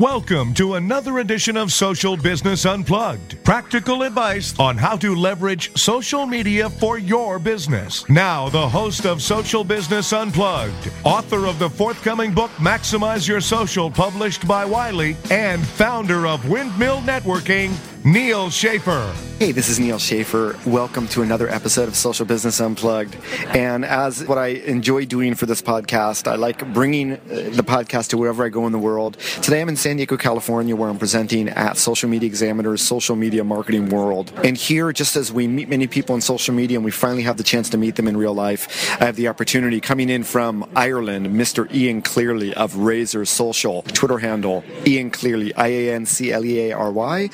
Welcome to another edition of Social Business Unplugged. Practical advice on how to leverage social media for your business. Now, the host of Social Business Unplugged, author of the forthcoming book Maximize Your Social, published by Wiley, and founder of Windmill Networking, Neal Schaefer. Hey, this is Neal Schaefer. Welcome to another episode of Social Business Unplugged. And as what I enjoy doing for this podcast, I like bringing uh, the podcast to wherever I go in the world. Today I'm in San Diego, California, where I'm presenting at Social Media Examiner's Social Media Marketing World. And here, just as we meet many people in social media and we finally have the chance to meet them in real life, I have the opportunity coming in from Ireland, Mr. Ian Cleary of Razor Social, Twitter handle Ian Cleary, I A N C L E A R Y,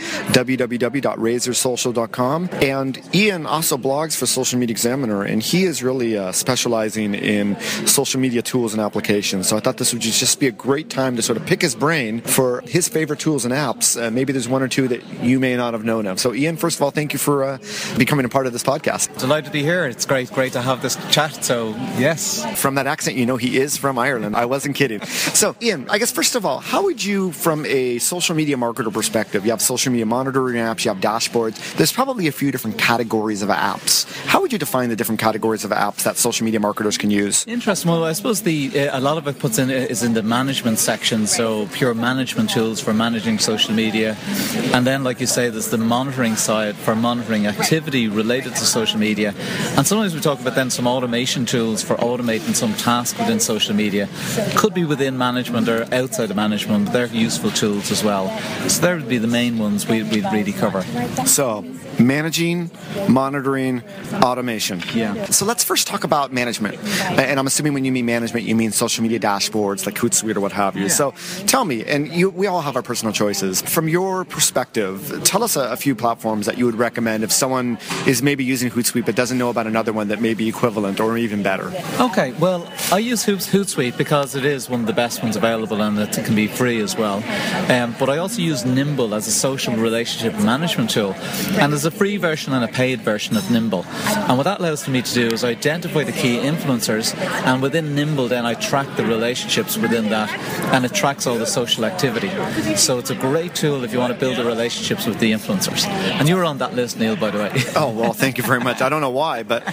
www.razorsocial.com. And Ian also blogs for Social Media Examiner, and he is really uh, specializing in social media tools and applications. So I thought this would just be a great time to sort of pick his brain for his favorite tools and apps. Uh, maybe there's one or two that you may not have known of. So, Ian, first of all, thank you for uh, becoming a part of this podcast. Delighted to be here. It's great, great to have this chat. So, yes. From that accent, you know he is from Ireland. I wasn't kidding. So, Ian, I guess first of all, how would you, from a social media marketer perspective, you have social media monitoring apps, you have dashboards. There's probably a few different categories of apps. How would you define the different categories of apps that social media marketers can use? Interesting. Well, I suppose the uh, a lot of it puts in is in the management section. So pure management tools for managing social media, and then, like you say, there's the monitoring side for monitoring activity related to social media. And sometimes we talk about then some automation tools for automating some task within social media. Could be within management or outside of management. They're useful tools as well. So there would be the main ones we, we'd really cover. So, managing, monitoring, automation. Yeah. So let's first talk about management. And I'm assuming when you mean management, you mean social media dashboards like Hootsuite or what have you. Yeah. So tell me, and you, we all have our personal choices. From your perspective, tell us a, a few platforms that you would recommend if someone is maybe using Hootsuite but doesn't know about another one that may be equivalent or even better. Okay, well, I use Hoot- Hootsuite because it is one of the best ones available and it can be free as well. Um, but I also use Nimble as a social relationship management tool. And there's a free version and a paid version of Nimble. And what that allows me to do is identify the key influencers, and within Nimble, then I track the relationships within that, and it tracks all the social activity. So it's a great tool if you want to build the relationships with the influencers. And you were on that list, Neal, by the way. Oh, well, thank you very much. I don't know why, but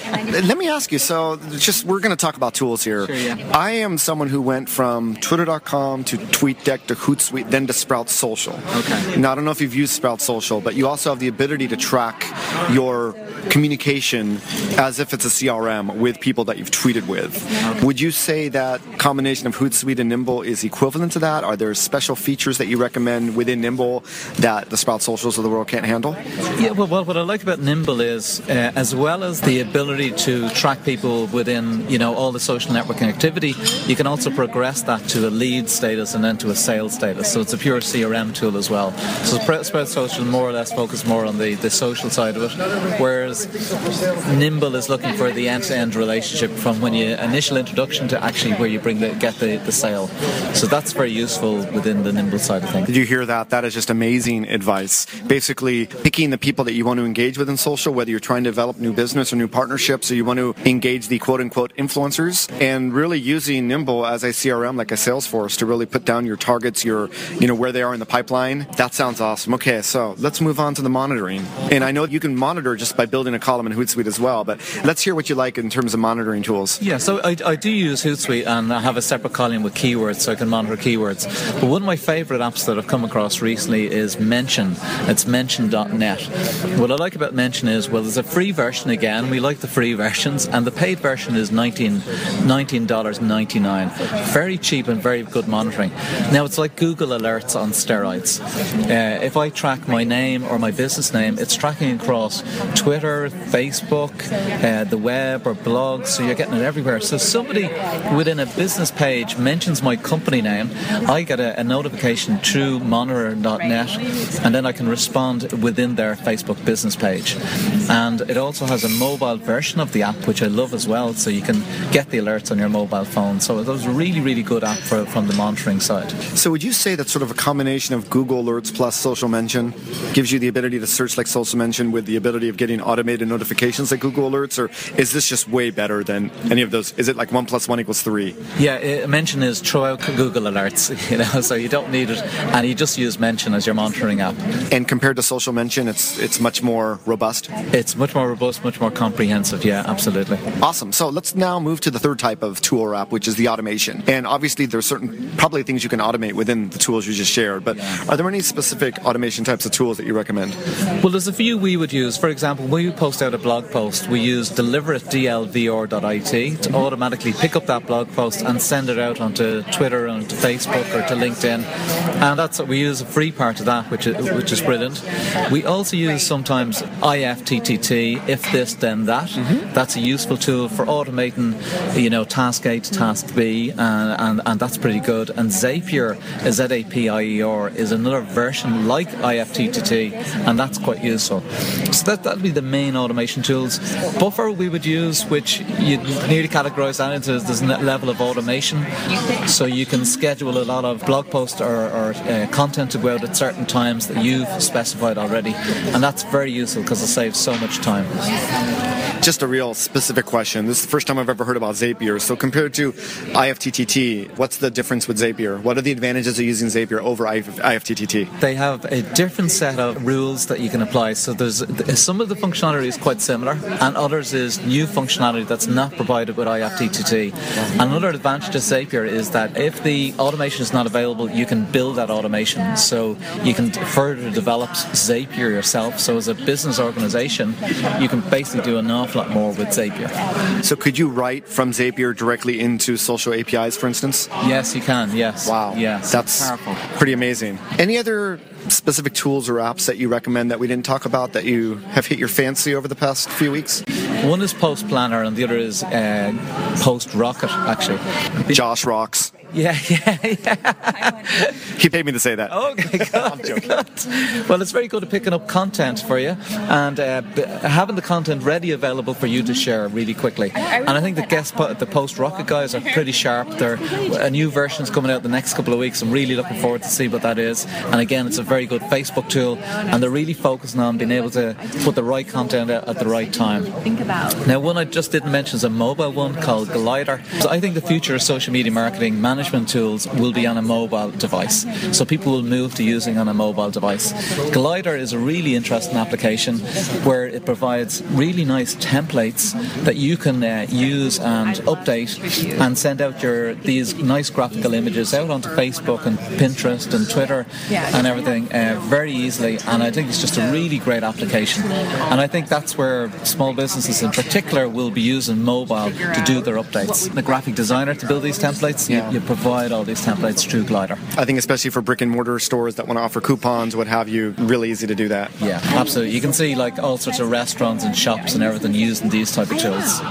let me ask you. So, just we're going to talk about tools here. Sure, yeah. I am someone who went from Twitter.com to TweetDeck to Hootsuite, then to Sprout Social. Okay. Now, I don't know if you've used Sprout Social, but you also have the ability to track your communication as if it's a CRM with people that you've tweeted with. Would you say that combination of Hootsuite and Nimble is equivalent to that? Are there special features that you recommend within Nimble that the Sprout Socials of the world can't handle? Yeah, well, well, what I like about Nimble is, uh, as well as the ability to track people within, you know, all the social networking activity, you can also progress that to a lead status and then to a sales status. So it's a pure CRM tool as well. So Sprout Social more or less focus more on the, the social side of it, whereas Nimble is looking for the end-to-end relationship from when you initial introduction to actually where you bring the get the, the sale. So that's very useful within the Nimble side of things. Did you hear that? That is just amazing advice. Basically, picking the people that you want to engage with in social, whether you're trying to develop new business or new partnerships, or you want to engage the quote unquote influencers, and really using Nimble as a CRM like a Salesforce to really put down your targets, your, you know, where they are in the pipeline. That sounds awesome. Okay, so let's move on to the monitoring. And I know you can monitor just by building a column in Hootsuite as well, but let's hear what you like in terms of monitoring tools. Yeah, so I, I do use Hootsuite and I have a separate column with keywords so I can monitor keywords. But one of my favorite apps that I've come across recently is Mention. It's mention.net. What I like about Mention is, well, there's a free version again. We like the free versions, and the paid version is $19, $19.99. Very cheap and very good monitoring. Now, it's like Google Alerts on steroids. Uh, if I track my name or my business name, it's tracking across Twitter, Facebook, uh, the web, or blogs, so you're getting it everywhere. So somebody within a business page mentions my company name, I get a, a notification through monitor.net, and then I can respond within their Facebook business page. And it also has a mobile version of the app, which I love as well, so you can get the alerts on your mobile phone. So it was a really, really good app for, from the monitoring side. So would you say that's sort of a combination of Google Alerts plus social mention? Gives you the ability to search like Social Mention with the ability of getting automated notifications like Google Alerts, or is this just way better than any of those? Is it like one plus one equals three? Yeah, it, Mention is throw out Google Alerts, you know, so you don't need it, and you just use Mention as your monitoring app. And compared to Social Mention, it's it's much more robust. It's much more robust, much more comprehensive. Yeah, absolutely. Awesome. So let's now move to the third type of tool or app, which is the automation. And obviously, there's certain probably things you can automate within the tools you just shared. But are there any specific automation types of tools that you recommend? Well, there's a few we would use. For example, when we post out a blog post, we use deliveritdlvr.it to automatically pick up that blog post and send it out onto Twitter and to Facebook or to LinkedIn. And that's we use a free part of that, which is, which is brilliant. We also use sometimes IFTTT, if this then that. Mm-hmm. That's a useful tool for automating, you know, task A to task B, and, and, and that's pretty good. And Zapier, Z A P I E R, is another version like IFTTT, and that's quite useful. So that that'd be the main automation tools. Buffer we would use, which you nearly categorize that into this level of automation. So you can schedule a lot of blog posts or, or uh, content to go out at certain times that you've specified already, and that's very useful because it saves so much time just a real specific question. This is the first time I've ever heard about Zapier. So compared to IFTTT, what's the difference with Zapier? What are the advantages of using Zapier over IFTTT? They have a different set of rules that you can apply. So there's some of the functionality is quite similar, and others is new functionality that's not provided with IFTTT. Another advantage of Zapier is that if the automation is not available, you can build that automation. So you can further develop Zapier yourself. So as a business organization, you can basically do an awful lot more with Zapier. So could you write from Zapier directly into social APIs, for instance? Yes, you can. Yes. Wow. Yes. That's powerful. pretty amazing. Any other specific tools or apps that you recommend that we didn't talk about that you have hit your fancy over the past few weeks? One is Post Planner and the other is uh, Post Rocket, actually. Josh rocks. Yeah, yeah, yeah. he paid me to say that. Okay, good. I'm joking. Good. Well, it's very good at picking up content for you and uh, having the content ready available for you to share really quickly. And I think the guest po- the Post Rocket guys are pretty sharp. They're a new version's coming out the next couple of weeks. I'm really looking forward to see what that is. And again, it's a very good Facebook tool, and they're really focusing on being able to put the right content out at the right time. Think about. Now, one I just didn't mention is a mobile one called Glyder. So I think the future of social media marketing management management tools will be on a mobile device. So people will move to using on a mobile device. Glyder is a really interesting application where it provides really nice templates that you can uh, use and update and send out your these nice graphical images out onto Facebook and Pinterest and Twitter and everything uh, very easily. And I think it's just a really great application. And I think that's where small businesses in particular will be using mobile to do their updates. The graphic designer to build these templates, you, you provide all these templates through Glyder. I think especially for brick and mortar stores that want to offer coupons, what have you, really easy to do that. Yeah, absolutely. You can see like all sorts of restaurants and shops and everything using these type of tools.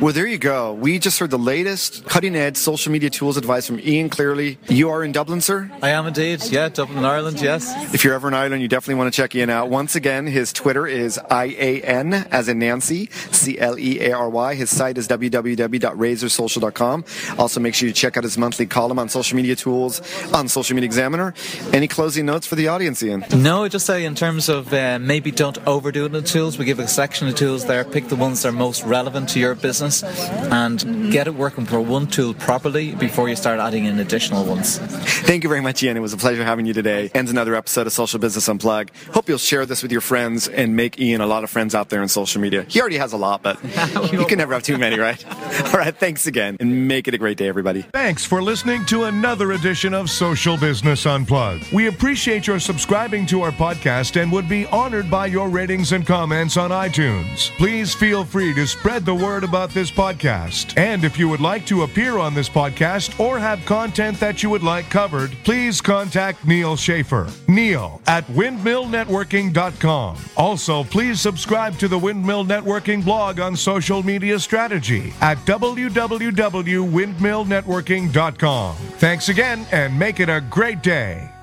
Well, there you go. We just heard the latest cutting edge social media tools advice from Ian Cleary. You are in Dublin, sir? I am indeed. Yeah, Dublin, Ireland. Yes. If you're ever in Ireland, you definitely want to check Ian out. Once again, his Twitter is I A N as in Nancy C L E A R Y. His site is www.razorsocial.com. Also, make sure you check out his monthly column on social media tools on Social Media Examiner. Any closing notes for the audience, Ian? No, I just say in terms of uh, maybe don't overdo it in the tools. We give a section of tools there. Pick the ones that are most relevant to your business and get it working for one tool properly before you start adding in additional ones. Thank you very much, Ian. It was a pleasure having you today. Ends another episode of Social Business Unplugged. Hope you'll share this with your friends and make Ian a lot of friends out there in social media. He already has a lot, but you can never have too many, right? All right, thanks again, and make it a great day, everybody. Thanks for listening to another edition of Social Business Unplugged. We appreciate your subscribing to our podcast and would be honored by your ratings and comments on iTunes. Please feel free to spread the word about this podcast. And if you would like to appear on this podcast or have content that you would like covered, please contact Neal Schaefer. Neal at windmillnetworking.com. Also, please subscribe to the Windmill Networking blog on social media strategy at www.windmillnetworking.com. Thanks again and make it a great day.